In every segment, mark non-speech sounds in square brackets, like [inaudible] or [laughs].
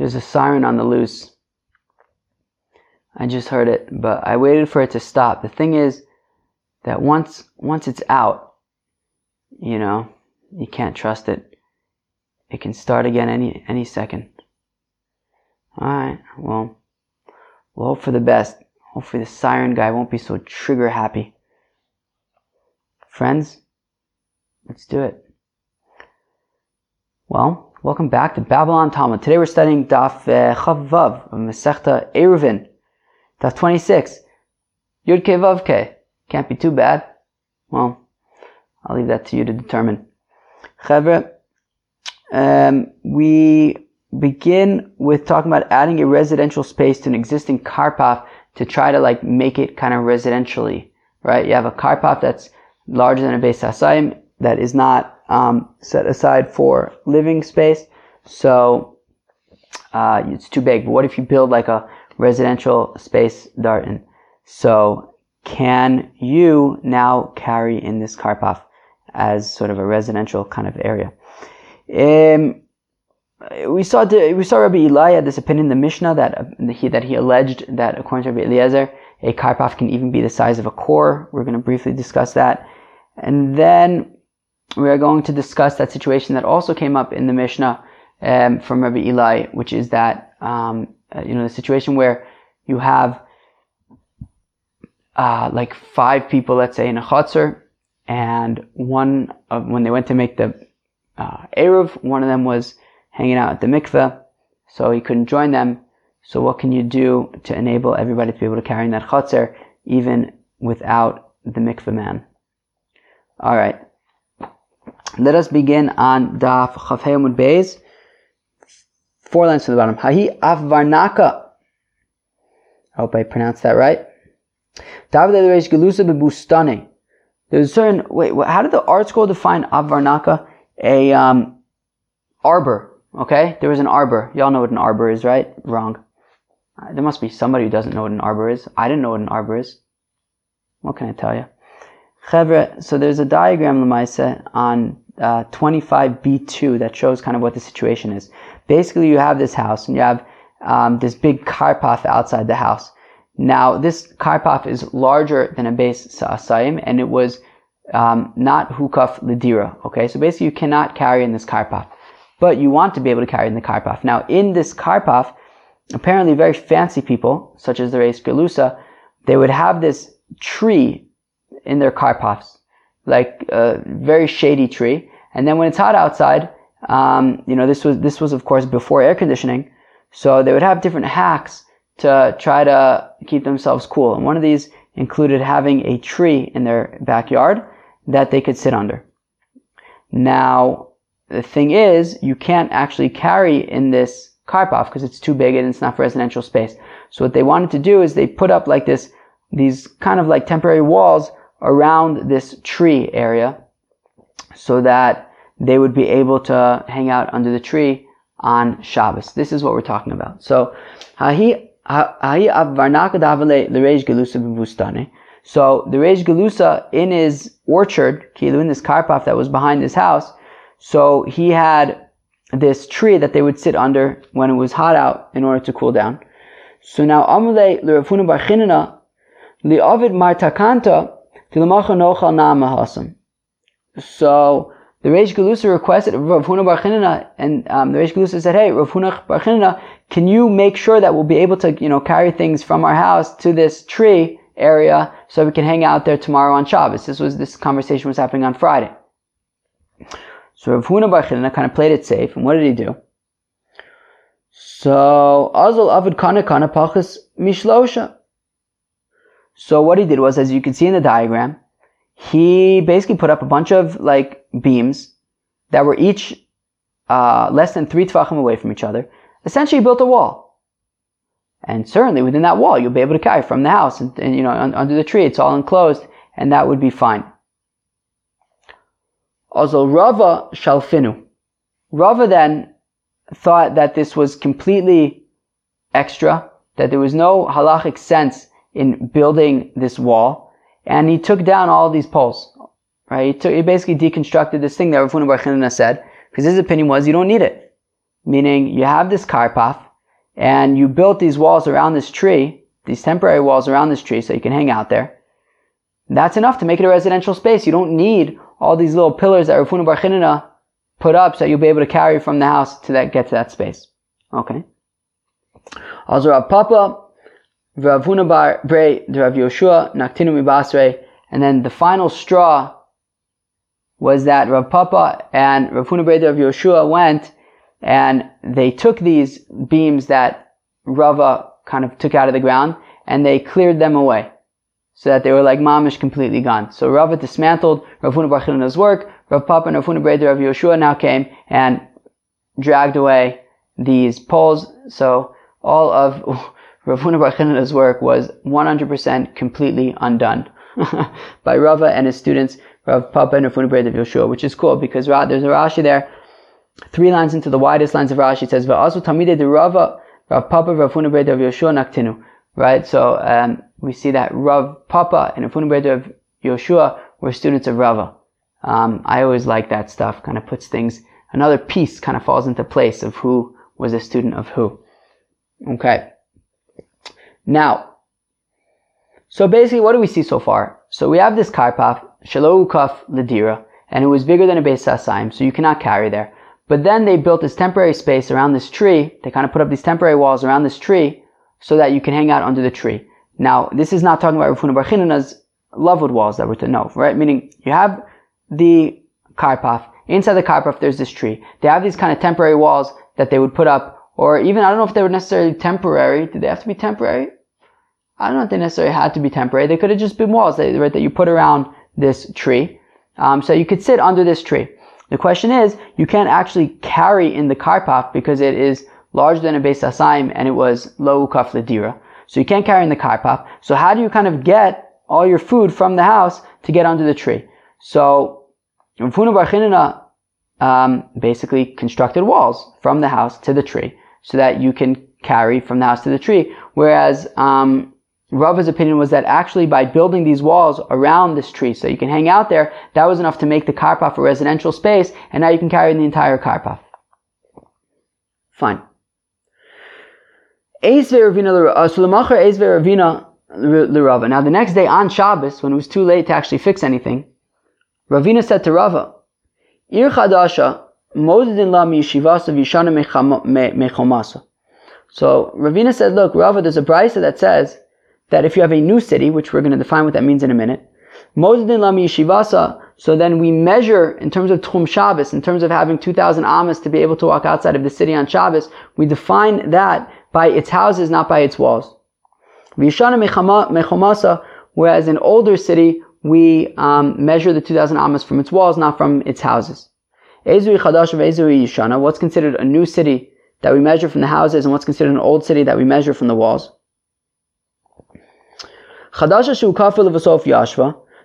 There's a siren on the loose. I just heard it, but I waited for it to stop. The thing is that once once it's out, you know, you can't trust it. It can start again any any second. All right. Well, we'll hope for the best. Hopefully, the siren guy won't be so trigger happy. Friends, let's do it. Well, welcome back to Babylon Talmud. Today we're studying Daf uh, Chavav of Masechta Eruvin, Daf 26. Yud Ke Vav Ke. Can't be too bad. Well, I'll leave that to you to determine. Chavre, um, we begin with talking about adding a residential space to an existing karpaf to try to like make it kind of residentially, right? You have a karpaf that's larger than a base hasayim that is not um, set aside for living space. So uh, it's too big. But what if you build like a residential space Darton? So can you now carry in this karpaf as sort of a residential kind of area? Um, we saw the, we saw Rabbi Eli had this opinion in the Mishnah that uh, he that he alleged that according to Rabbi Eliezer, a karpaf can even be the size of a core. We're going to briefly discuss that, and then we are going to discuss that situation that also came up in the Mishnah um, from Rabbi Eli, which is that um, uh, you know the situation where you have uh, like five people, let's say, in a chutzner, and one of, when they went to make the uh, eruv, one of them was hanging out at the mikveh, so he couldn't join them. So what can you do to enable everybody to be able to carry in that chutzner even without the mikveh man? All right. Let us begin on Daf Chafhei Beis. Four lines to the bottom. Hahi Avvarnaka. I hope I pronounced that right. There's a certain wait. How did the ArtScroll define Avvarnaka? A um, arbor. Okay, there was an arbor. Y'all know what an arbor is, right? Wrong. Uh, there must be somebody who doesn't know what an arbor is. I didn't know what an arbor is. What can I tell you? So there's a diagram, Lamaisa, on uh, 25b2 that shows kind of what the situation is. Basically, you have this house and you have um, this big karpaf outside the house. Now, this karpaf is larger than a base sa'asayim and it was um, not hukaf lidira. Okay, so basically you cannot carry in this karpaf, but you want to be able to carry in the karpaf. Now, in this karpaf, apparently very fancy people, such as the Reish Galusa, they would have this tree in their karpafs, like a very shady tree. And then when it's hot outside, um, you know, this was this was of course before air conditioning, so they would have different hacks to try to keep themselves cool. And one of these included having a tree in their backyard that they could sit under. Now, the thing is, you can't actually carry in this path because it's too big and it's not for residential space. So what they wanted to do is they put up like this, these kind of like temporary walls around this tree area so that they would be able to hang out under the tree on Shabbos. This is what we're talking about. So, so the Reish Galusa in his orchard, in this karpaf that was behind his house, so he had this tree that they would sit under when it was hot out in order to cool down. So now Amule Ravuna Bar Chinana Li'avid Martakanta so the Reish Galusa requested Rav Huna Bar and um, the Reish Galusa said, "Hey, Rav Huna Bar can you make sure that we'll be able to, you know, carry things from our house to this tree area so we can hang out there tomorrow on Shabbos?" This was this conversation was happening on Friday. So Rav Huna Bar kind of played it safe, and what did he do? So Azal Avid Kana Kana Pachas Mishlosha. So what he did was, as you can see in the diagram, he basically put up a bunch of like beams that were each uh, less than three tvachim away from each other. Essentially, built a wall. And certainly within that wall, you'll be able to carry from the house and, and you know un- under the tree. It's all enclosed, and that would be fine. Also, Rava shalfinu. Rava then thought that this was completely extra, that there was no halachic sense in building this wall, and he took down all these poles. Right? He, took, he basically deconstructed this thing that Rav Huna Bar said, because his opinion was you don't need it. Meaning, you have this karpaf, and you built these walls around this tree, these temporary walls around this tree so you can hang out there, that's enough to make it a residential space. You don't need all these little pillars that Rav Huna Bar Chinana put up so you'll be able to carry from the house to that, get to that space. Okay. Also Rav Papa, Rav Huna Bar Brei, Rav Yoshua, Naktinu Mibasre, and then the final straw was that Rav Papa and Rav Huna Brei, Rav Yoshua went and they took these beams that Rava kind of took out of the ground and they cleared them away so that they were like mamish completely gone. So Rava dismantled Rav Huna Bar work. Rav Papa and Rav Huna Breder Rav Yoshua now came and dragged away these poles. So all of Rav Huna Bar work was 100% completely undone [laughs] by Rava and his students, Rav Papa and Rav Huna Rav Yoshua, which is cool because there's a Rashi there, three lines into the widest lines of Rashi. It says, "Va'asu tamide de Rava Rav Papa Rav Huna Rav Yoshua naktinu." Right. So um, we see that Rav Papa and Afunu of Yoshua were students of Rava. Um, I always like that stuff. Kind of puts things, another piece kind of falls into place of who was a student of who. Okay. Now, so basically, what do we see so far? So we have this karpaf, Shalou Kaf Ladira, and it was bigger than a Beis Sasaim, so you cannot carry there. But then they built this temporary space around this tree. They kind of put up these temporary walls around this tree so that you can hang out under the tree. Now, this is not talking about Rav Huna Bar Chinana's lovwood walls that we're to know, right? Meaning, you have the karpaf. Inside the karpaf, there's this tree. They have these kind of temporary walls that they would put up, or even, I don't know if they were necessarily temporary. Did they have to be temporary? I don't know if they necessarily had to be temporary. They could have just been walls, right, that you put around this tree. Um, so you could sit under this tree. The question is, you can't actually carry in the karpaf because it is larger than a Beis Asaim and it was low ukaf ledira. So you can't carry in the karpaf. So how do you kind of get all your food from the house to get under the tree? So Rav Huna Bar um, basically constructed walls from the house to the tree so that you can carry from the house to the tree. Whereas um, Rava's opinion was that actually by building these walls around this tree so you can hang out there, that was enough to make the karpaf a residential space, and now you can carry the entire karpaf. Fine. Uh, Now the next day on Shabbos, when it was too late to actually fix anything, Ravina said to Rava, Ir Chadasha. So Ravina said, look, Rava, there's a brisa that says that if you have a new city, which we're going to define what that means in a minute, Mozidin La Yishivasa, so then we measure in terms of Tchum Shabbos, in terms of having 2,000 amas to be able to walk outside of the city on Shabbos, we define that by its houses, not by its walls. Whereas in older city, we um, measure the 2,000 amas from its walls, not from its houses. What's considered a new city that we measure from the houses, and what's considered an old city that we measure from the walls?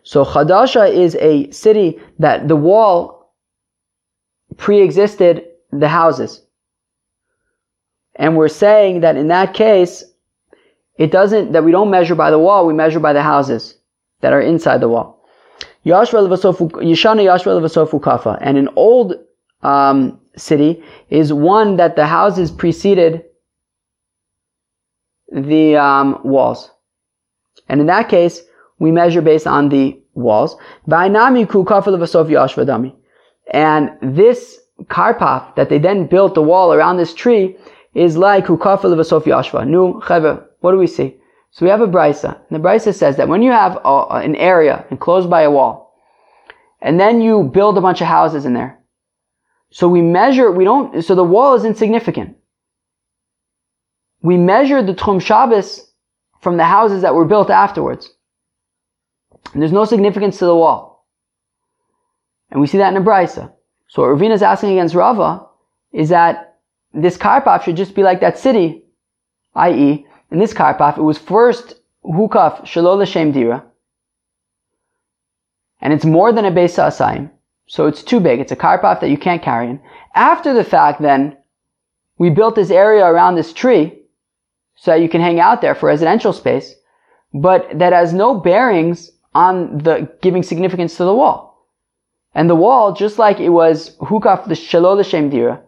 So Chadasha is a city that the wall pre-existed the houses. And we're saying that in that case, it doesn't, that we don't measure by the wall, we measure by the houses that are inside the wall. Yashana Kafa. And an old um, city is one that the houses preceded the um, walls. And in that case, we measure based on the walls. And this karpaf that they then built the wall around this tree is like Hukafel of Yashva. Nu, what do we see? So we have a brisa. And the brisa says that when you have a, an area enclosed by a wall, and then you build a bunch of houses in there, so we measure, we don't, so the wall is insignificant. We measure the Tchum Shabbos from the houses that were built afterwards. And there's no significance to the wall. And we see that in the Brisa. So what Ravina is asking against Rava is that this karpaf should just be like that city, i.e., in this karpaf, it was first hukaf shalol l'shem dira, and it's more than a beis asayim, so it's too big. It's a karpaf that you can't carry in. After the fact, then, we built this area around this tree, so that you can hang out there for residential space, but that has no bearings on the giving significance to the wall. And the wall, just like it was hukaf the shalol l'shem dira,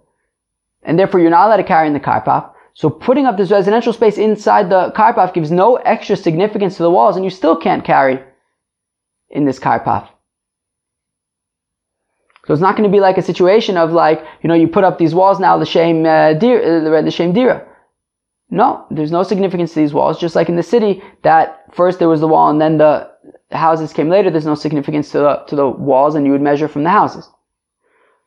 and therefore you're not allowed to carry in the karpaf. So putting up this residential space inside the karpaf gives no extra significance to the walls, and you still can't carry in this karpaf. So it's not going to be like a situation of like, you know, you put up these walls now, the shame uh, uh, the shame dira. No, there's no significance to these walls. Just like in the city, that first there was the wall and then the houses came later. There's no significance to the to the walls, and you would measure from the houses.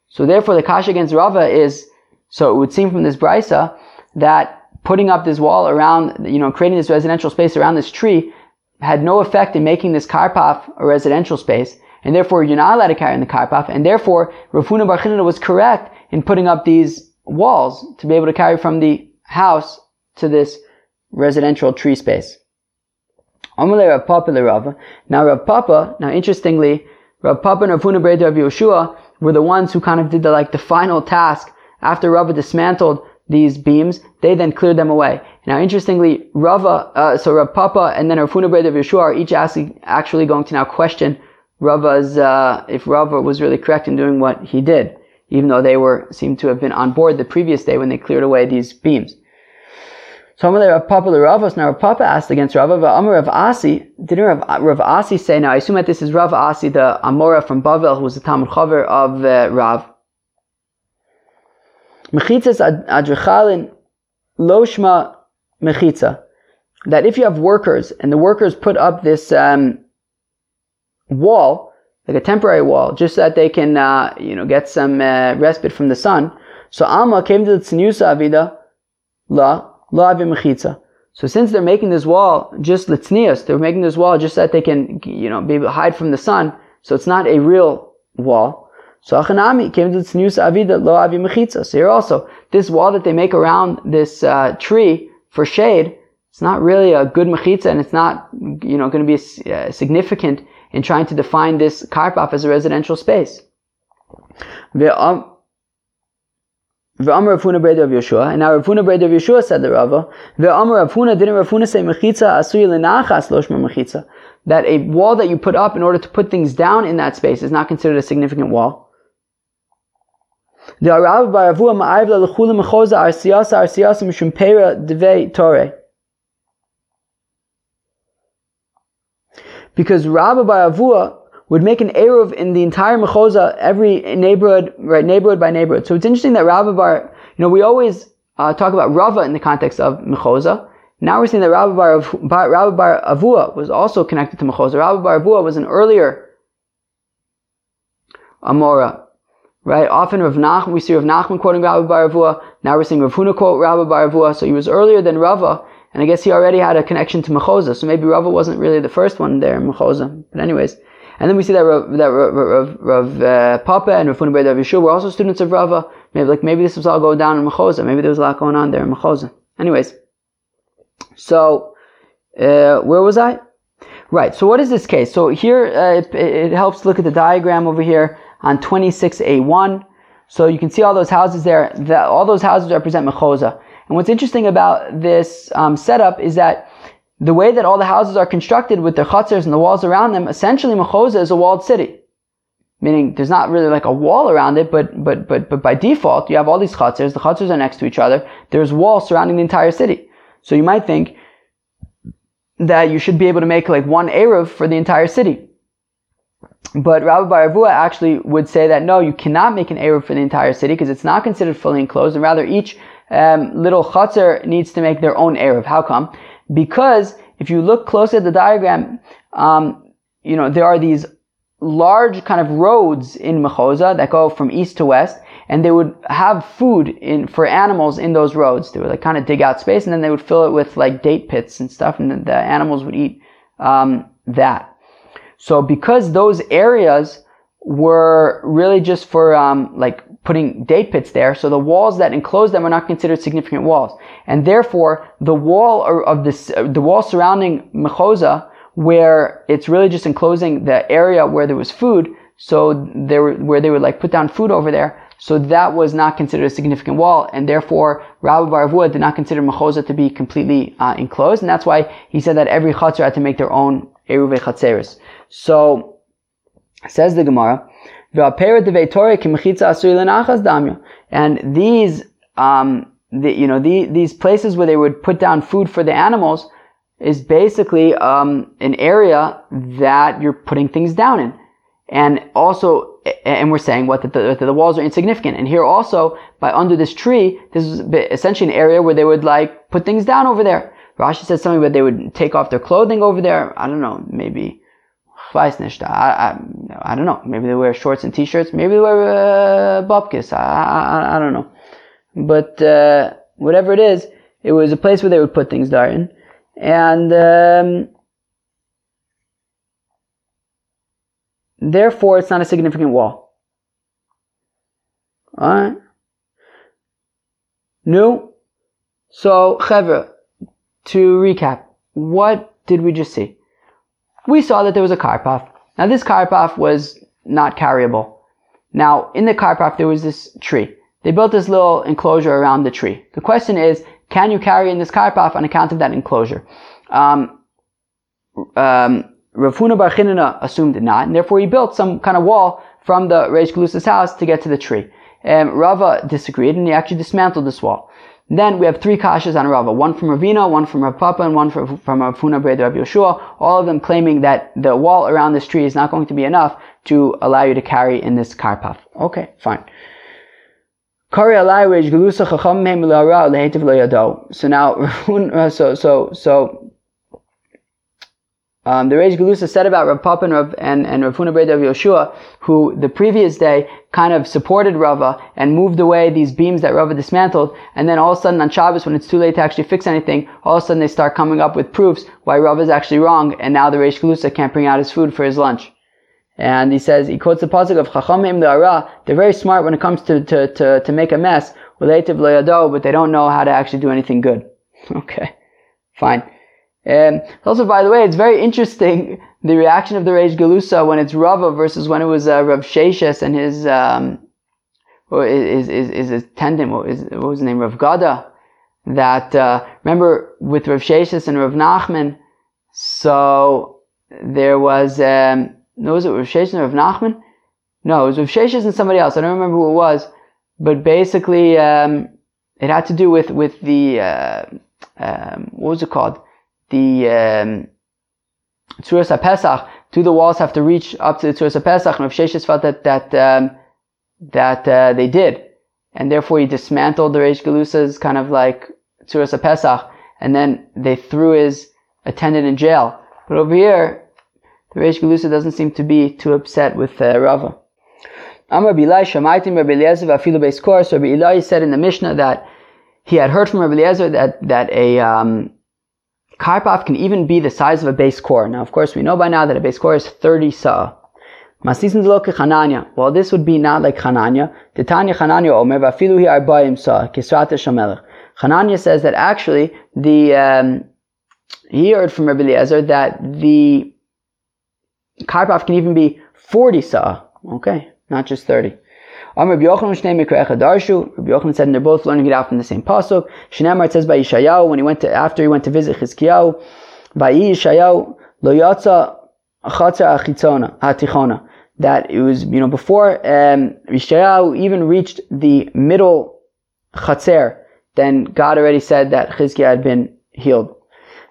So therefore, the kasha against Rava is so it would seem from this brisa that putting up this wall around, you know, creating this residential space around this tree had no effect in making this karpaf a residential space, and therefore you're not allowed to carry in the karpaf, and therefore Rav Huna Bar was correct in putting up these walls to be able to carry from the house to this residential tree space. Amalei Rav Papa Rav. Now Rav Papa, now interestingly, Rav Papa and Rav Huna Breda of Yeshua were the ones who kind of did the like the final task after Rava dismantled these beams. They then cleared them away. Now, interestingly, Rava, uh, so Rav Papa and then Rav Huna Breda of Yeshua are each actually going to now question Rava's uh, if Rava was really correct in doing what he did, even though they were seemed to have been on board the previous day when they cleared away these beams. So Rav Papa Ravos, now Rav Papa asked against Rav Amar Rav Asi, didn't Rav, Rav Asi say, now I assume that this is Rav Asi, the Amora from Bavel, who was the Talmud Chaver of uh, Rav. Mechitzas adrechalin loshma mechitza. That if you have workers, and the workers put up this um, wall, like a temporary wall, just so that they can, uh, you know, get some uh, respite from the sun. So Alma came to the Tzniusa Avida, La, so since they're making this wall just litznius, they're making this wall just that they can, you know, be hide from the sun. So it's not a real wall. So Achanami came to tznius avida lo avi mechitza. So here also, this wall that they make around this uh, tree for shade, it's not really a good mechitza, and it's not, you know, going to be uh, significant in trying to define this karpaf as a residential space. V'amar Rav Huna of Yeshua, and now Rav Huna of Yeshua said the Rava, V'amar Rav Huna, didn't Rav Huna say mechitza asui l'nachas loshma mechitza? That a wall that you put up in order to put things down in that space is not considered a significant wall. The Arav Baravua ma'ayv la'lechula mechoza arsiyasa arsiyasa mishum pera devei tore. Because Rabbi Baravua would make an Eruv in the entire Mechoza, every neighborhood, right, neighborhood by neighborhood. So it's interesting that Rabbi Bar, you know, we always uh, talk about Rava in the context of Mechoza. Now we're seeing that Rabbi Bar, Bar, Avua was also connected to Mechoza. Rabbi Bar Avua was an earlier Amora. Right? Often Rav Nachman, we see Rav Nachman quoting Rabbi Bar Avua. Now we're seeing Rav Huna quote Rabbi Bar Avua. So he was earlier than Rava. And I guess he already had a connection to Mechoza. So maybe Rava wasn't really the first one there in Mechoza. But anyways, and then we see that Rav, that Rav, Rav, Rav uh, Papa and Rav Funabed Rav Yeshua were also students of Rava. Maybe like maybe this was all going down in Mechoza. Maybe there was a lot going on there in Mechoza. Anyways, so uh, where was I? Right. So what is this case? So here uh, it, it, helps look at the diagram over here on 26a1. So you can see all those houses there. The, all those houses represent Mechoza. And what's interesting about this um, setup is that the way that all the houses are constructed with their chutzers and the walls around them, essentially Mechoza is a walled city. Meaning there's not really like a wall around it, but, but, but, but by default, you have all these chutzers, the chutzers are next to each other, there's walls surrounding the entire city. So you might think that you should be able to make like one Eruv for the entire city. But Rabbi Baravua actually would say that no, you cannot make an Eruv for the entire city because it's not considered fully enclosed, and rather each um, little chutzner needs to make their own Eruv. How come? Because if you look closely at the diagram, um, you know, there are these large kind of roads in Mechoza that go from east to west, and they would have food in, for animals in those roads. They would like kind of dig out space, and then they would fill it with like date pits and stuff, and the animals would eat um, that. So because those areas were really just for um, like putting date pits there, so the walls that enclose them are not considered significant walls and therefore the wall of this, uh, the wall surrounding Mechoza, where it's really just enclosing the area where there was food, so there where they would like put down food over there. So that was not considered a significant wall, and therefore Rabbi Baravua did not consider Mechoza to be completely uh, enclosed, and that's why he said that every chutzner had to make their own eruve chatzeris. So says the Gemara, and these um, the, you know, the, these places where they would put down food for the animals is basically um, an area that you're putting things down in. And also, and we're saying what that the, the, walls are insignificant. And here also, by under this tree, this is essentially an area where they would like put things down over there. Rashi says something about they would take off their clothing over there. I don't know, maybe. I, I, I don't know. Maybe they wear shorts and t-shirts. Maybe they wear uh, bobkis. I, I, I don't know. But uh, whatever it is, it was a place where they would put things in. And um, therefore, it's not a significant wall. Alright? No. So, Chevra, to recap, what did we just see? We saw that there was a karpaf. Now, this karpaf was not carryable. Now, in the karpaf, there was this tree. They built this little enclosure around the tree. The question is, can you carry in this karpaf on account of that enclosure? Um, um, Rav Huna Bar Chinana assumed not, and therefore he built some kind of wall from the Reish Galusa's house to get to the tree. Rava disagreed, and he actually dismantled this wall. Then we have three kashas on Rava, one from Ravina, one from Rav Papa, and one from, from Rav Huna Bar Rav Yoshua, all of them claiming that the wall around this tree is not going to be enough to allow you to carry in this karpaf. Okay, fine. So now, [laughs] so so so um, the Reish Galusa said about Rav Papa and Rav, and, and Rav Huna Rav Yoshua, who the previous day kind of supported Rava and moved away these beams that Rava dismantled, and then all of a sudden on Shabbos, when it's too late to actually fix anything, all of a sudden they start coming up with proofs why Rava is actually wrong, and now the Reish Galusa can't bring out his food for his lunch. And he says, he quotes the pasuk of Chachamim Ara. They're very smart when it comes to, to, to, to make a mess, relative loyado, but they don't know how to actually do anything good. [laughs] Okay. Fine. And also, by the way, it's very interesting [laughs] the reaction of the Reish Galusa when it's Rava versus when it was uh, Rav Sheshes and his, um, is, is, is his attendant, what, is, what was the name, Rav Gada, that, uh, remember with Rav Sheshes and Rav Nachman, so there was, um, no, was it Rav Sheshes and Rav Nachman? No, it was Rav Sheshes and somebody else. I don't remember who it was. But basically, um, it had to do with, with the, uh, um, what was it called? The, um, Tzuras HaPesach, two the walls have to reach up to the Tzuras HaPesach, and Rav Sheshes felt that, that, um, that, uh, they did. And therefore he dismantled the Reish Galusa's kind of like Tzuras HaPesach, and then they threw his attendant in jail. But over here, the Reish Galusa doesn't seem to be too upset with uh, Rava. Amar Bilai Shamaitim Rabbi Eliezer Vafilu Beis Kor. Rabbi said in the Mishnah that he had heard from Rabbi Eliezer that that a um, karpaf can even be the size of a beis kor. Now, of course, we know by now that a beis kor is 30 sa. Masisin lo Chananya. Well, this would be not like Chananya. Titanya Chananya Omer Vafilu hi arbaim sa kisrata shamelech. Chananya says that actually the um, he heard from Rabbi Eliezer that the Karpaf can even be 40 sa. Okay, not just 30. Rabbi Yochanan said, and they're both learning it out from the same pasuk. Shneimar says by Yishayahu when he went to after he went to visit Chizkiyahu, by Yishayahu lo yatsa chatzer achitzona hatichona. That it was you know before um, Yishayahu even reached the middle chatzer, then God already said that Chizkiah had been healed.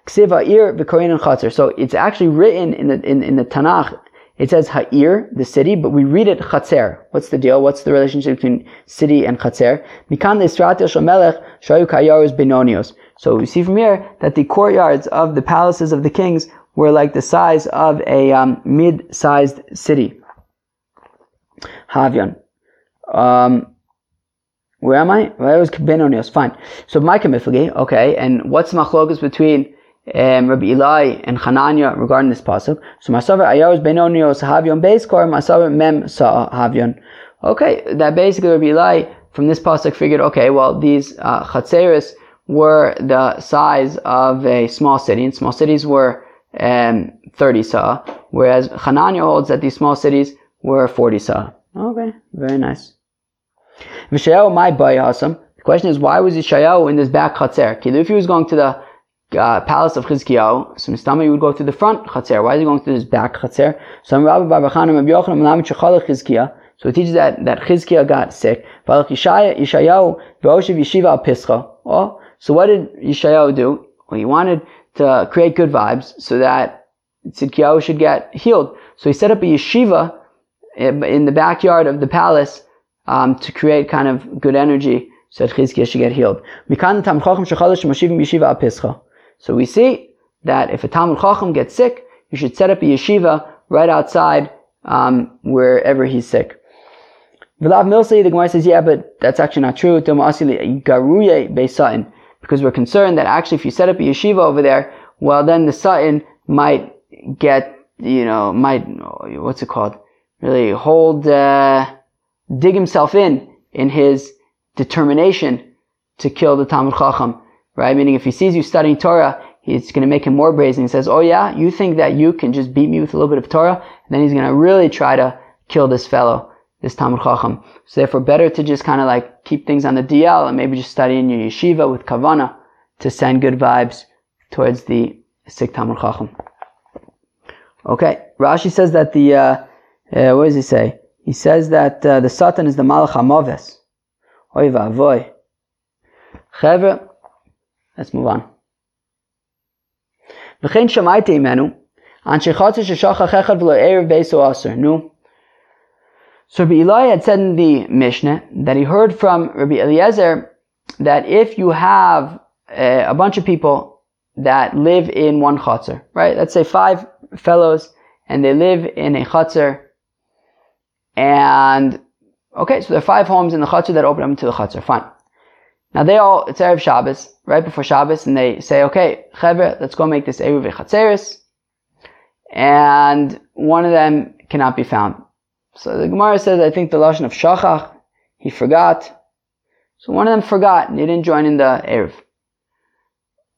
So it's actually written in the in, in the Tanakh. It says Ha'ir, the city, but we read it Chatzer. What's the deal? What's the relationship between city and Chatzer? benonios. So we see from here that the courtyards of the palaces of the kings were like the size of a um, mid-sized city. Havyan. Um, where am I? Well, it was Benonios. Fine. So Micah okay, and what's the machlokas between um, Rabbi Eli and Hananya regarding this pasuk. So Masavar Ayar's Benonios Havyon Beiskor Masavar Mem Sa Havyon. Okay, that basically Rabbi Eli from this pasuk figured, okay, well these uh, were the size of a small city, and small cities were um, 30 sa, whereas Hananya holds that these small cities were 40 sa. Okay, very nice. Vishayahu my boy The question is, why was Yishayahu in this back chatzer? If he was going to the uh, palace of Chizkiyahu, so Mistama would go through the front Chatzir. Why is he going through this back Chatzir? So Rabbi Barbachan Rabbi Yochanan Shechalach Chizkiah. So it teaches that, that Chizkiah got sick. Yishayahu V'oshev Yeshiva Pischa. Oh, so what did Yeshayahu do? Well, he wanted to create good vibes so that Tzidkiyahu should get healed. So he set up a yeshiva in the backyard of the palace um, to create kind of good energy so that Chizkiah should get healed. So we see that if a Talmud Chacham gets sick, you should set up a yeshiva right outside um, wherever he's sick. Vilav Milsi, the Gemara says, yeah, but that's actually not true. Because we're concerned that actually if you set up a yeshiva over there, well then the Satan might get, you know, might, what's it called? Really hold, uh, dig himself in, in his determination to kill the Talmud Chacham, right? Meaning if he sees you studying Torah, he's going to make him more brazen. He says, oh yeah, you think that you can just beat me with a little bit of Torah? And then he's going to really try to kill this fellow, this Talmud Chacham. So therefore better to just kind of like keep things on the DL and maybe just study in your yeshiva with kavana to send good vibes towards the sick Talmud Chacham. Okay, Rashi says that the, uh, uh, what does he say? He says that uh, the Satan is the Malach HaMoves. Oy va'avoy. Let's move on. V'chein imenu, an sheshach ha'chechad v'lo erev aser. Nu, so Rabbi Eli had said in the Mishnah that he heard from Rabbi Eliezer that if you have a, a bunch of people that live in one chutzner, right? Let's say five fellows and they live in a chutzner and okay, so there are five homes in the chutzner that open up into the chutzner. Fine. Now they all, it's Erev Shabbos, right before Shabbos, and they say, okay, Chevre, let's go make this Erev Chatzeris. And one of them cannot be found. So the Gemara says, I think the Lashon of Shachach, he forgot. So one of them forgot, and he didn't join in the Erev.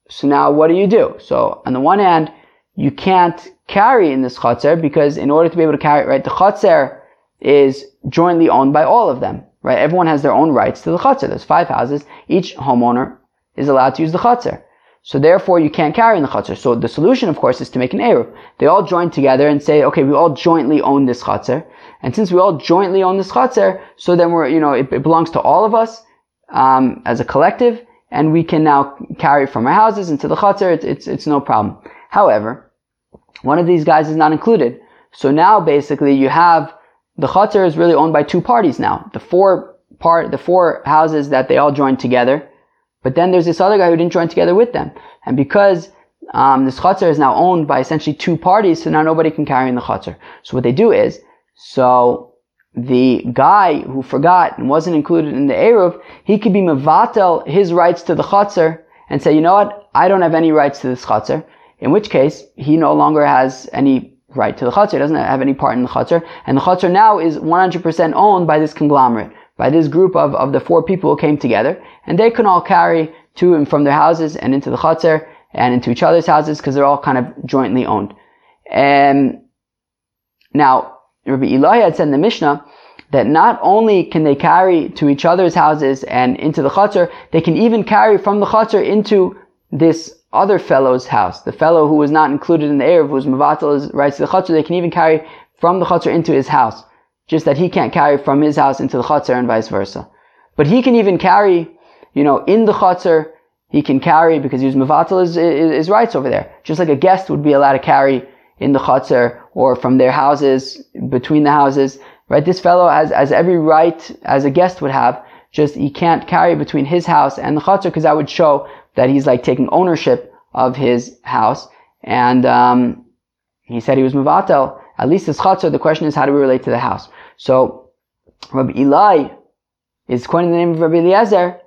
So now what do you do? So on the one hand, you can't carry in this Chatzer, because in order to be able to carry, it, right, the Chatzer is jointly owned by all of them right? Everyone has their own rights to the chutzner. There's five houses. Each homeowner is allowed to use the chutzner. So therefore, you can't carry in the chutzner. So the solution, of course, is to make an eruv. They all join together and say, okay, we all jointly own this chutzner. And since we all jointly own this chutzner, so then we're, you know, it, it belongs to all of us um, as a collective, and we can now carry from our houses into the chutzner. It's, it's, it's no problem. However, one of these guys is not included. So now basically you have the chutzner is really owned by two parties now. The four part, the four houses that they all joined together. But then there's this other guy who didn't join together with them. And because um, this chutzner is now owned by essentially two parties, so now nobody can carry in the chutzner. So what they do is, so the guy who forgot and wasn't included in the Eruv, he could be mevatel his rights to the chutzner and say, you know what, I don't have any rights to this chutzner. In which case, he no longer has any right to the chutzner. It doesn't have any part in the chutzner. And the chutzner now is 100% owned by this conglomerate, by this group of, of the four people who came together. And they can all carry to and from their houses and into the chutzner and into each other's houses because they're all kind of jointly owned. And now, Rabbi Eli had said in the Mishnah that not only can they carry to each other's houses and into the chutzner, they can even carry from the chutzner into this other fellow's house, the fellow who was not included in the Erev, was Mavatal rights to the Chatzar, they can even carry from the Chatzar into his house. Just that he can't carry from his house into the Chatzar and vice versa. But he can even carry, you know, in the Chatzar, he can carry because he was Mavatal his, his, rights over there. Just like a guest would be allowed to carry in the Chatzar or from their houses, between the houses, right? This fellow has, has every right as a guest would have, just he can't carry between his house and the Chatzar because that would show that he's like taking ownership of his house. And um, he said he was muvatel. At least his chatzor. The question is, how do we relate to the house? So Rabbi Eli is quoting the name of Rabbi Eliezer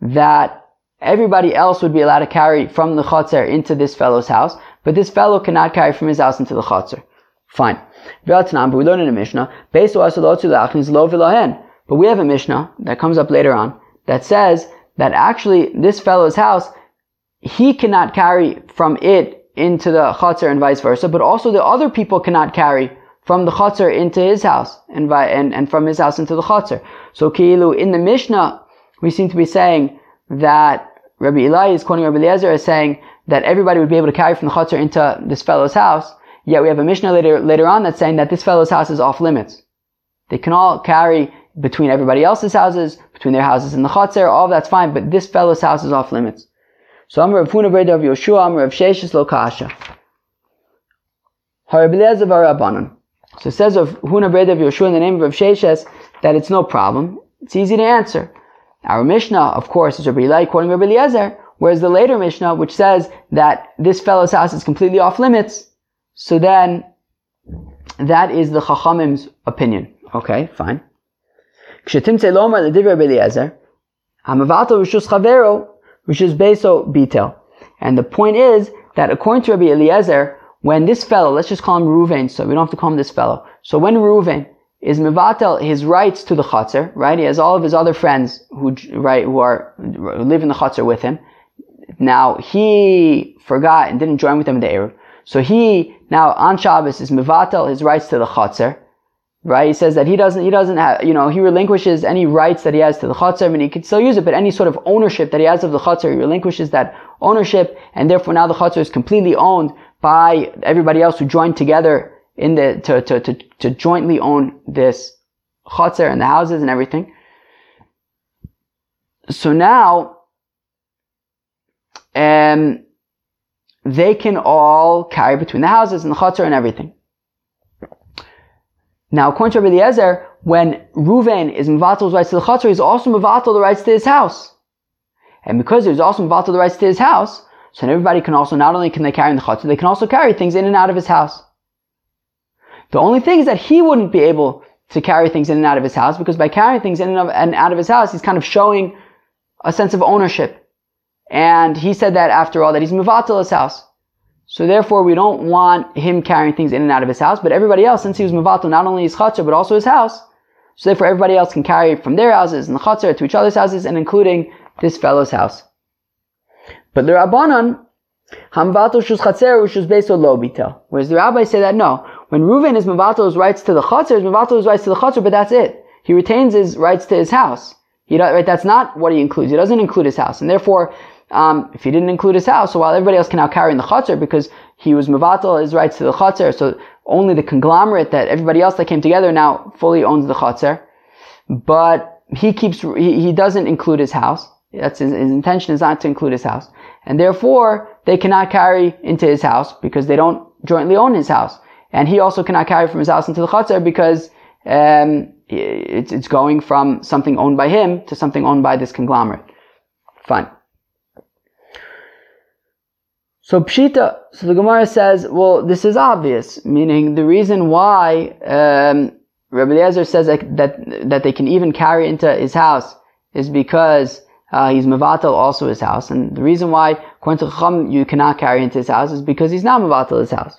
that everybody else would be allowed to carry from the chatzor into this fellow's house, but this fellow cannot carry from his house into the chatzor. Fine. We learn in a Mishnah, but we have a Mishnah that comes up later on that says that actually this fellow's house, he cannot carry from it into the chutzner and vice versa, but also the other people cannot carry from the chutzner into his house and, and, and from his house into the chutzner. So in the Mishnah, we seem to be saying that Rabbi Eli is quoting Rabbi Eliezer as saying that everybody would be able to carry from the chutzner into this fellow's house. Yet we have a Mishnah later, later on that's saying that this fellow's house is off limits. They can all carry between everybody else's houses, between their houses and the Chatzar, all that's fine, but this fellow's house is off limits. So Amr of Breda of Yoshua, Amr of Sheshes Lo Kasha. So it says of Huna of Yoshua in the name of Rav Sheshes that it's no problem. It's easy to answer. Our Mishnah, of course, is Rabbi Eli quoting Rabbi Eliezer, whereas the later Mishnah, which says that this fellow's house is completely off limits, so then that is the Chachamim's opinion. Okay, fine. Kshetimtze lomar ledivra Eliezer, hamavato rishus chavero, rishus beso bitel. And the point is that according to Rabbi Eliezer, when this fellow, let's just call him Ruven, so we don't have to call him this fellow. So when Ruven is mivatel his rights to the chotzer, right? He has all of his other friends who, right, who are, who live in the chotzer with him. Now he forgot and didn't join with them in the Erev. So he, now on Shabbos is mivatel his rights to the chotzer right? He says that he doesn't, he doesn't have, you know, he relinquishes any rights that he has to the chutzner, and he can still use it, but any sort of ownership that he has of the chutzner, he relinquishes that ownership, and therefore now the chutzner is completely owned by everybody else who joined together in the, to, to, to, to jointly own this chutzner and the houses and everything. So now, um, they can all carry between the houses and the chutzner and everything. Now, according to Rabbi Eliezer, when Ruven is Mavatal's rights to the Chatzar, he's also Mavatal the rights to his house. And because he's also Mavatal the rights to his house, so everybody can also, not only can they carry in the Chatzar, they can also carry things in and out of his house. The only thing is that he wouldn't be able to carry things in and out of his house, because by carrying things in and out of his house, he's kind of showing a sense of ownership. And he said that after all, that he's Mavatal his house. So therefore, we don't want him carrying things in and out of his house, but everybody else, since he was Mavato, not only his chatzar, but also his house, so therefore everybody else can carry from their houses and the chatzar to each other's houses, and including this fellow's house. But the Rabbanon, Hamvato shus chatzer shus beso lo bitel. Whereas the rabbis say that no, when Reuven is Mavato's rights to the chatzar, is Mavato's rights to the chatzar, but that's it. He retains his rights to his house. He, right, that's not what he includes. He doesn't include his house. And therefore, um, if he didn't include his house, so while everybody else can now carry in the chutzner because he was mevatel his rights to the chutzner, so only the conglomerate that everybody else that came together now fully owns the chutzner, but he keeps he, he doesn't include his house. That's his, his intention is not to include his house, and therefore they cannot carry into his house because they don't jointly own his house, and he also cannot carry from his house into the chutzner because um, it's, it's going from something owned by him to something owned by this conglomerate. Fine. So Pshita, so the Gemara says, well, this is obvious, meaning the reason why um, Rabbi Eliezer says that, that, that they can even carry into his house is because uh, he's mevatel also his house, and the reason why according to you cannot carry into his house is because he's not mevatel his house.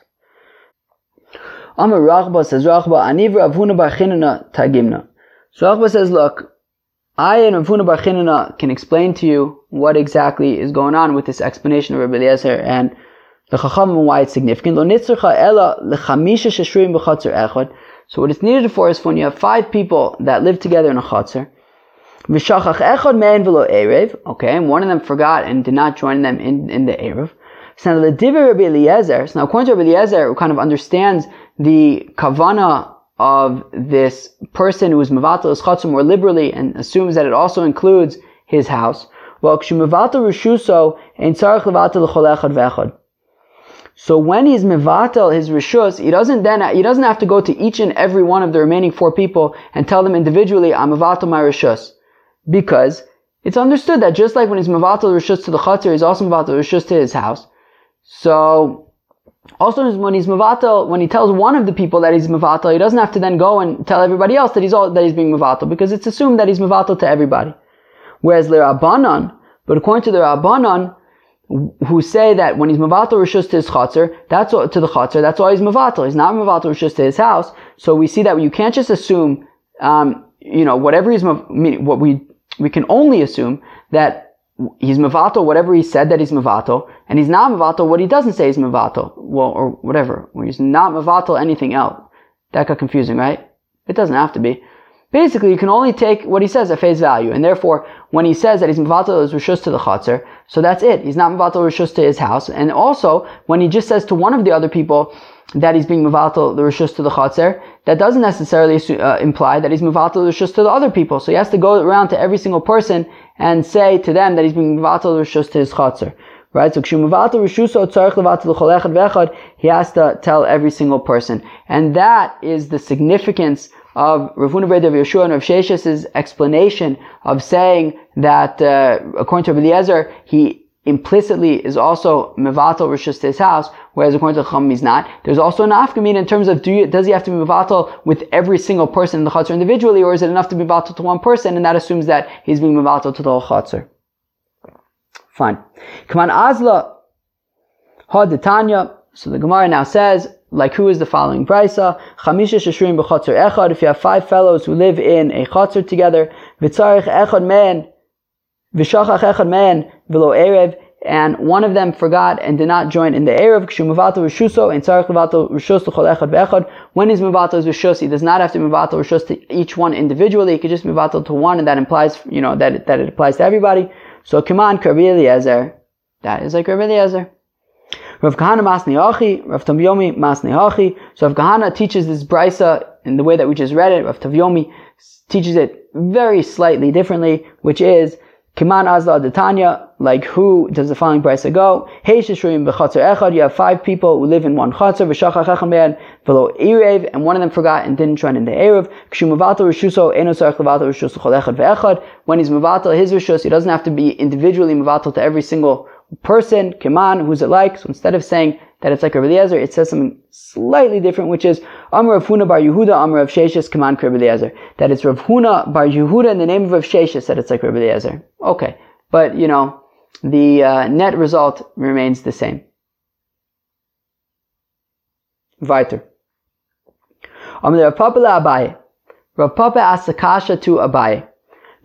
Amar Rachba says Rachba Anivra Avuna Bar Tagimna. So Rachba says, look, I and Avuna Bar can explain to you what exactly is going on with this explanation of Rabbi Eliezer and the Chacham and why it's significant. So what it's needed for is when you have five people that live together in a chatzar, okay, and one of them forgot and did not join them in, in the Erev. So now the now according to Rabbi Eliezer, who kind of understands the kavana of this person who is mevatel his chatzim more liberally and assumes that it also includes his house. So when he's mevatel his rishus, he doesn't then he doesn't have to go to each and every one of the remaining four people and tell them individually, I'm mevatel my rishus, because it's understood that just like when he's mevatel rishus to the chatzir, he's also mevatel rishus to his house. So also, when he's mavatal, when he tells one of the people that he's mavatal, he doesn't have to then go and tell everybody else that he's all, that he's being mavatal because it's assumed that he's mavatal to everybody. Whereas the Rabbanon, but according to the Rabbanon, who say that when he's mavatal rishus to his chatzar, that's all, to the chatzar, that's all he's mavatal. He's not mavatal rishus to his house. So we see that you can't just assume, um, you know, whatever he's what we we can only assume that he's mavato whatever he said that he's mavato, and he's not mavato what he doesn't say is mavato, well, or whatever. When he's not mavato anything else. That got confusing, right? It doesn't have to be. Basically, you can only take what he says at face value, and therefore, when he says that he's mavato his rishus to the chatzar, so that's it. He's not mavato rishus to his house, and also when he just says to one of the other people that he's being mevatel the rishus to the chaser, that doesn't necessarily uh, imply that he's mevatel the rishus to the other people. So he has to go around to every single person and say to them that he's being mevatel the rishus to his chaser. Right? So he has to tell every single person. And that is the significance of Rav Huna Rav Yeshua and Rav Shesh's explanation of saying that, uh, according to Eliezer, he implicitly is also mevatel rishus his house, whereas according to Chum he's not. There's also an afkamin in terms of do you, does he have to be mevatel with every single person in the chutzner individually, or is it enough to be mevatel to one person, and that assumes that he's being mevatel to the whole chutzner. Fine. On, Azla, Haditanya. So the Gemara now says, like who is the following brisa? Chamisha sheshrim b'chatzar echad. If you have five fellows who live in a chatzar together, v'tzarich echad man, v'shachach echad man, v'lo erev, and one of them forgot and did not join in the Erev, Kshumavato Rishuso, and Levato Rishus L'chol Echad Ve'echad. When he's Mevato is Rishus, he does not have to Mevato Rishus to each one individually, he could just Mevato to one, and that implies, you know, that, that it applies to everybody. So come on, Rabbi Eliezer. That is like Rabbi Eliezer. Rav Kahana Masni Hachi, Rav Tavyomi Masni Hachi. So Rav Kahana teaches this brisa in the way that we just read it. Rav Tavyomi teaches it very slightly differently, which is Kiman Azla Adetanya, like who does the following brisa go? Hey Shishrim b'chatzar echad, you have five people who live in one chatzar, v'shachach echad man, v'lo erev, and one of them forgot and didn't join in the erev. Kshu mavato rishuso, eno sarach chol echad ve'echad. When he's mavato his rishus, he doesn't have to be individually mavato to every single person, Kiman, who's it like? So instead of saying that it's like Rabbi Eliezer, it says something slightly different, which is Amr of Huna Bar Yehuda, Amr of Sheshes, Kiman Rabbi Eliezer. That it's Rav Huna Bar Yehuda in the name of Rav Sheshes that it's like Rabbi Eliezer. Okay. But, you know, the uh, net result remains the same. Weiter. Amr Rav Papa Abaye. Rav Papa asked the kasha to Abaye.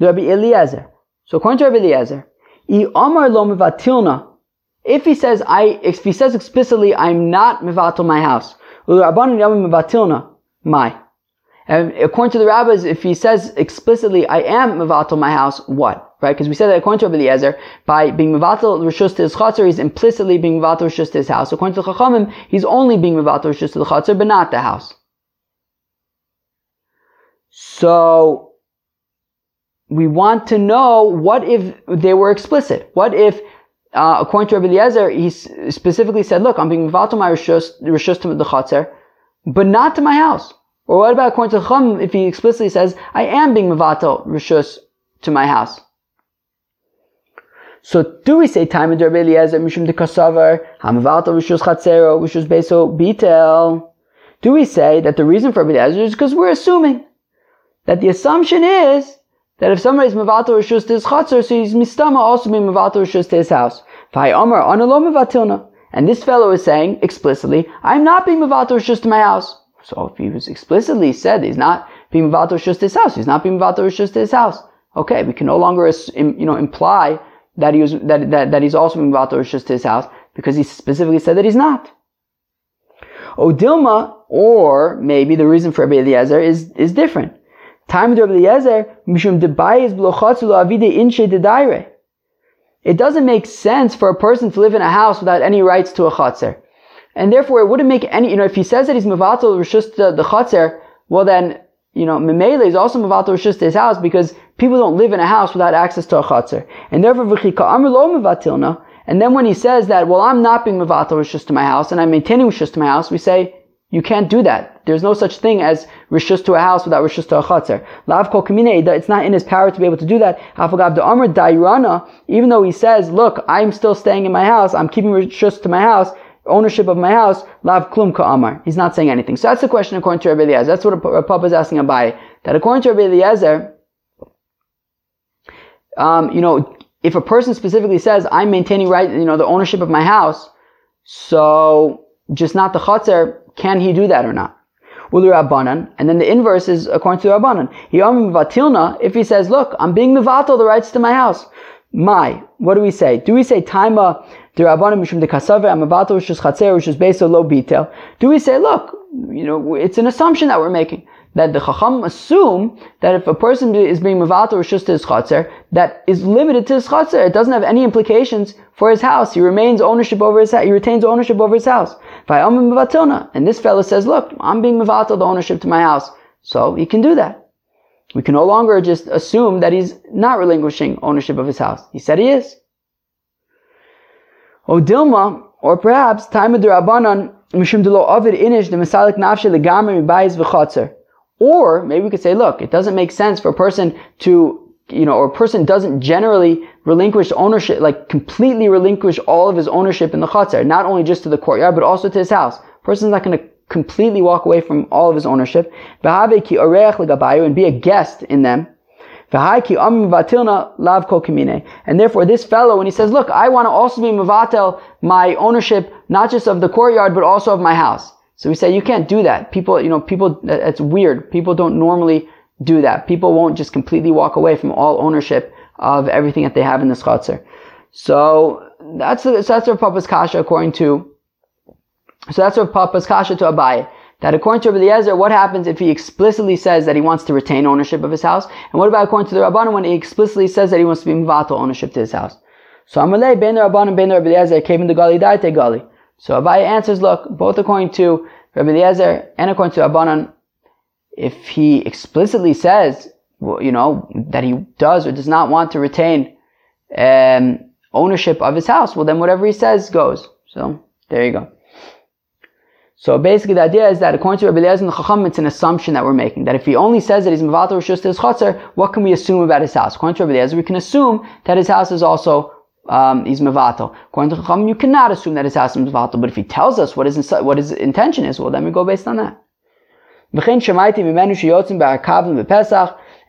Rabbi Eliezer. So according to Rabbi Eliezer, if he says I, if he says explicitly, I'm not mivatul my house. My. And according to the rabbis, if he says explicitly, I am mivatul my house, what? Right? Because we said that according to Rabbi Eliezer, by being mivatul rishus to his chatzar, he's implicitly being mivatul rishus to his house. According to the Chachamim, he's only being mivatul rishus to the chatzar, but not the house. So, we want to know what if they were explicit. What if, uh, according to Rabbi Eliezer, he specifically said, look, I'm being mivato my rishus, to the chatzar, but not to my house. Or what about according to Chum, if he explicitly says, I am being mivato rishus to my house? So do we say time of Rabbi Eliezer, mishum de kasavar, hamivato rishus chatzero, rishus beso bitel? Do we say that the reason for Rabbi Eliezer is because we're assuming that the assumption is that if somebody is mevatel rishus to his chatzar, so he's mistama also be mevatel rishus to his house. Omar mevatilna. And this fellow is saying explicitly, I'm not being mevatel rishus to my house. So if he was explicitly said he's not being mevatel rishus to his house, he's not being mevatel rishus to his house. Okay, we can no longer you know imply that he was that that, that he's also being mevatel rishus to his house because he specifically said that he's not. Odilma, or maybe the reason for Rabbi Eliezer is is different. It doesn't make sense for a person to live in a house without any rights to a chatzir. And therefore, it wouldn't make any, you know, if he says that he's Mavatal Rishus the chatzir, well then, you know, Memele is also Mavatal Rishus his house because people don't live in a house without access to a chatzir. And therefore, V'chika Amr Mavatilna, and then when he says that, well, I'm not being Mavatal Rishus to my house, and I'm maintaining Rishus to my house, we say, you can't do that. There's no such thing as rishus to a house without rishus to a chatzar. Lav kol it's not in his power to be able to do that. Afagav the Amr Dairana, even though he says, look, I'm still staying in my house, I'm keeping rishus to my house, ownership of my house, lav klum ka amar. He's not saying anything. So that's the question according to Rabbi Eliezer. That's what a Papa is asking Abaye. That according to Rabbi Eliezer, um, you know, if a person specifically says, I'm maintaining right, you know, the ownership of my house, so just not the chatzar, can he do that or not? Rabbanan, and then the inverse is according to the Rabbanan. Vatilna, if he says, look, I'm being mivatal the rights to my house. My, what do we say? Do we say taima the Rabbanan mishum de kasave I'm mivatal rishus chatzer rishus beso lo bitel? Do we say, look, you know, it's an assumption that we're making that the Chacham assume that if a person is being Mavato Rishus to his Chatzar, that is limited to his Chatzar. It doesn't have any implications for his house. He remains ownership over his house. He retains ownership over his house. And this fellow says, look, I'm being Mavato the ownership to my house. So he can do that. We can no longer just assume that he's not relinquishing ownership of his house. He said he is. O Dilma, or perhaps time of the Rabbanan, mishum delo ovid inish the Masalik nafshe legamri mibayis v'chotzer. Or maybe we could say, look, it doesn't make sense for a person to, you know, or a person doesn't generally relinquish ownership, like completely relinquish all of his ownership in the chotzer, not only just to the courtyard, but also to his house. A person's not going to completely walk away from all of his ownership. And be a guest in them. And therefore, this fellow, when he says, look, I want to also be mavatel my ownership, not just of the courtyard, but also of my house. So we say, you can't do that. People, you know, people, uh, it's weird. People don't normally do that. People won't just completely walk away from all ownership of everything that they have in the chutzner. So that's, so that's Rav Papa's kasha according to, so that's Rav Papa's kasha to Abaye that according to Rabbi Eliezer, what happens if he explicitly says that he wants to retain ownership of his house? And what about according to the Rabbanim when he explicitly says that he wants to be mivato ownership to his house? So Amalei, Ben the Rabbanim, Ben the Rabbi Eliezer, came in the Gali, Daite Gali. So Abaye answers, look, both according to Rabbi Eliezer and according to Rabbanan, if he explicitly says, you know, that he does or does not want to retain um, ownership of his house, well then whatever he says goes. So, there you go. So basically the idea is that according to Rabbi Eliezer and the Chacham, it's an assumption that we're making. That if he only says that he's Mavato Rishus his Chatzar, what can we assume about his house? According to Rabbi Eliezer, we can assume that his house is also um, he's Mavato. According to Chacham, you cannot assume that his house is Mavato, but if he tells us what his, what his intention is, well then we go based on that.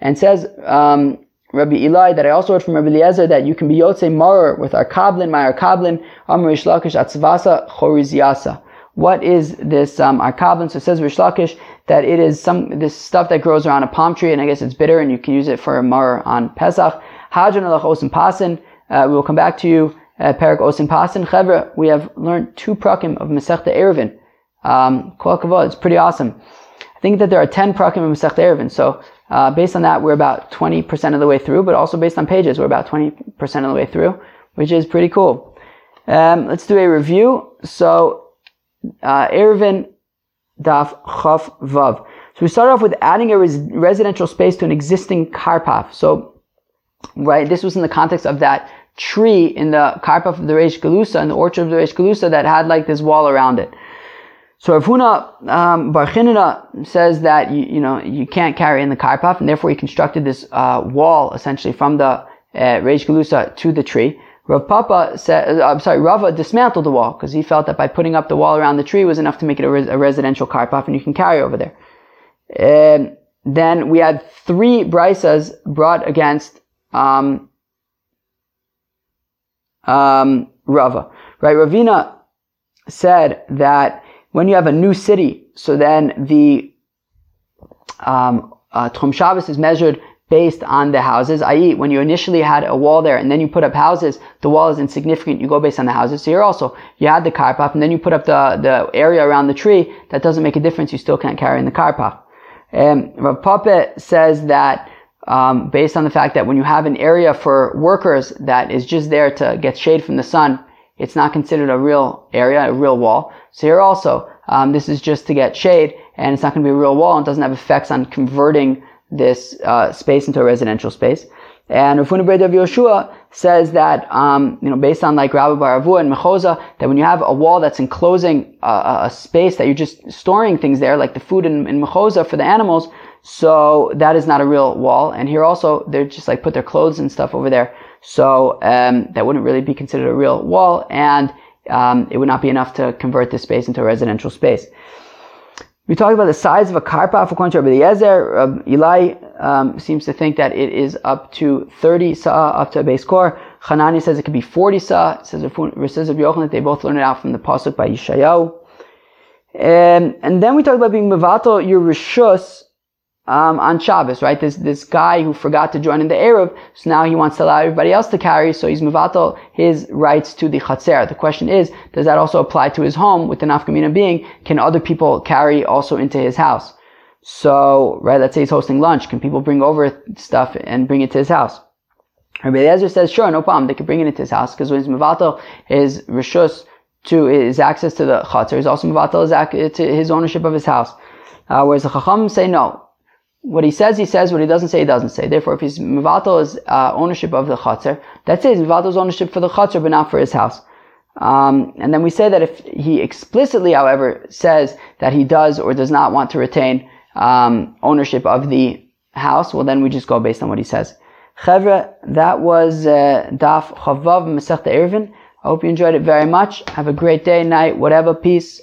And says, um, Rabbi Eli, that I also heard from Rabbi Eliezer that you can be Yotze Marer with our Kablin, my Kablin, Amr Ishlakish Atzvasa Choriziasa what is this um, arkabin? So it says Reish Lakish that it is some this stuff that grows around a palm tree, and I guess it's bitter, and you can use it for a mar on Pesach. Osin pasin. Uh, we will come back to you. Uh, Perak osin pasin. Chevra, we have learned two prakim of Masechta Eruvin. Um, it's pretty awesome. I think that there are 10 prakim of Masechta Eruvin. So uh, based on that, we're about 20% of the way through, but also based on pages, we're about 20% of the way through, which is pretty cool. Um, let's do a review. So uh, Eruvin Daf Chaf Vav. So we start off with adding a res- residential space to an existing karpaf. So, right, this was in the context of that tree in the karpaf of the Reish Galusa, in the orchard of the Reish Galusa that had like this wall around it. So Rav Huna um, Bar Chinana says that you, you know you can't carry in the karpaf, and therefore he constructed this uh, wall essentially from the uh, Reish Galusa to the tree. Rav Papa said, uh, I'm sorry, Rava dismantled the wall because he felt that by putting up the wall around the tree was enough to make it a, res- a residential karpaf and you can carry over there. And then we had three brisas brought against um, um, Rava. Right, Ravina said that when you have a new city, so then the um, uh, Shabbos is measured based on the houses, i.e., when you initially had a wall there and then you put up houses, the wall is insignificant. You go based on the houses. So here also, you had the karpaf and then you put up the, the area around the tree. That doesn't make a difference. You still can't carry in the karpaf. Um, Rav Papa says that um, based on the fact that when you have an area for workers that is just there to get shade from the sun, it's not considered a real area, a real wall. So here also, um, this is just to get shade, and it's not going to be a real wall, and doesn't have effects on converting this uh, space into a residential space. And Rav Huna Breda of Yoshua says that, um, you know, based on like Rabbi Baravu and Mechoza, that when you have a wall that's enclosing a, a, space that you're just storing things there, like the food in, in Mechoza for the animals, so that is not a real wall. And here also, they're just like put their clothes and stuff over there. So um, that wouldn't really be considered a real wall, and um, it would not be enough to convert this space into a residential space. We talked about the size of a karpaf according to Rabbi Eliezer. Uh, Eli um, seems to think that it is up to 30 sa, up to a beis kor. Hanani says it could be 40 sa. It says, of Yochanan that they both learned it out from the pasuk by Yishayahu. And, and then we talked about being mevato your rishus um, on Shabbos, right? This this guy who forgot to join in the Erev, so now he wants to allow everybody else to carry, so he's mevatel his rights to the Chatzer. The question is, does that also apply to his home with the nafkamina being, can other people carry also into his house? So, right, let's say he's hosting lunch. Can people bring over stuff and bring it to his house? Rabbi Eliezer says, sure, no problem. They can bring it into his house because when he's mevatel his rishus to his access to the chatzar, he's also mevatel his, to his ownership of his house. Uh, whereas the chacham say no. What he says, he says. What he doesn't say, he doesn't say. Therefore, if he's mevatel his uh, ownership of the chatzar, that's it. He's mevatel his ownership for the chatzar, but not for his house. Um, and then we say that if he explicitly, however, says that he does or does not want to retain um, ownership of the house, well, then we just go based on what he says. Chevra, that was uh, Daf Chaf Vav Masechta Eruvin. I hope you enjoyed it very much. Have a great day, night, whatever. Peace.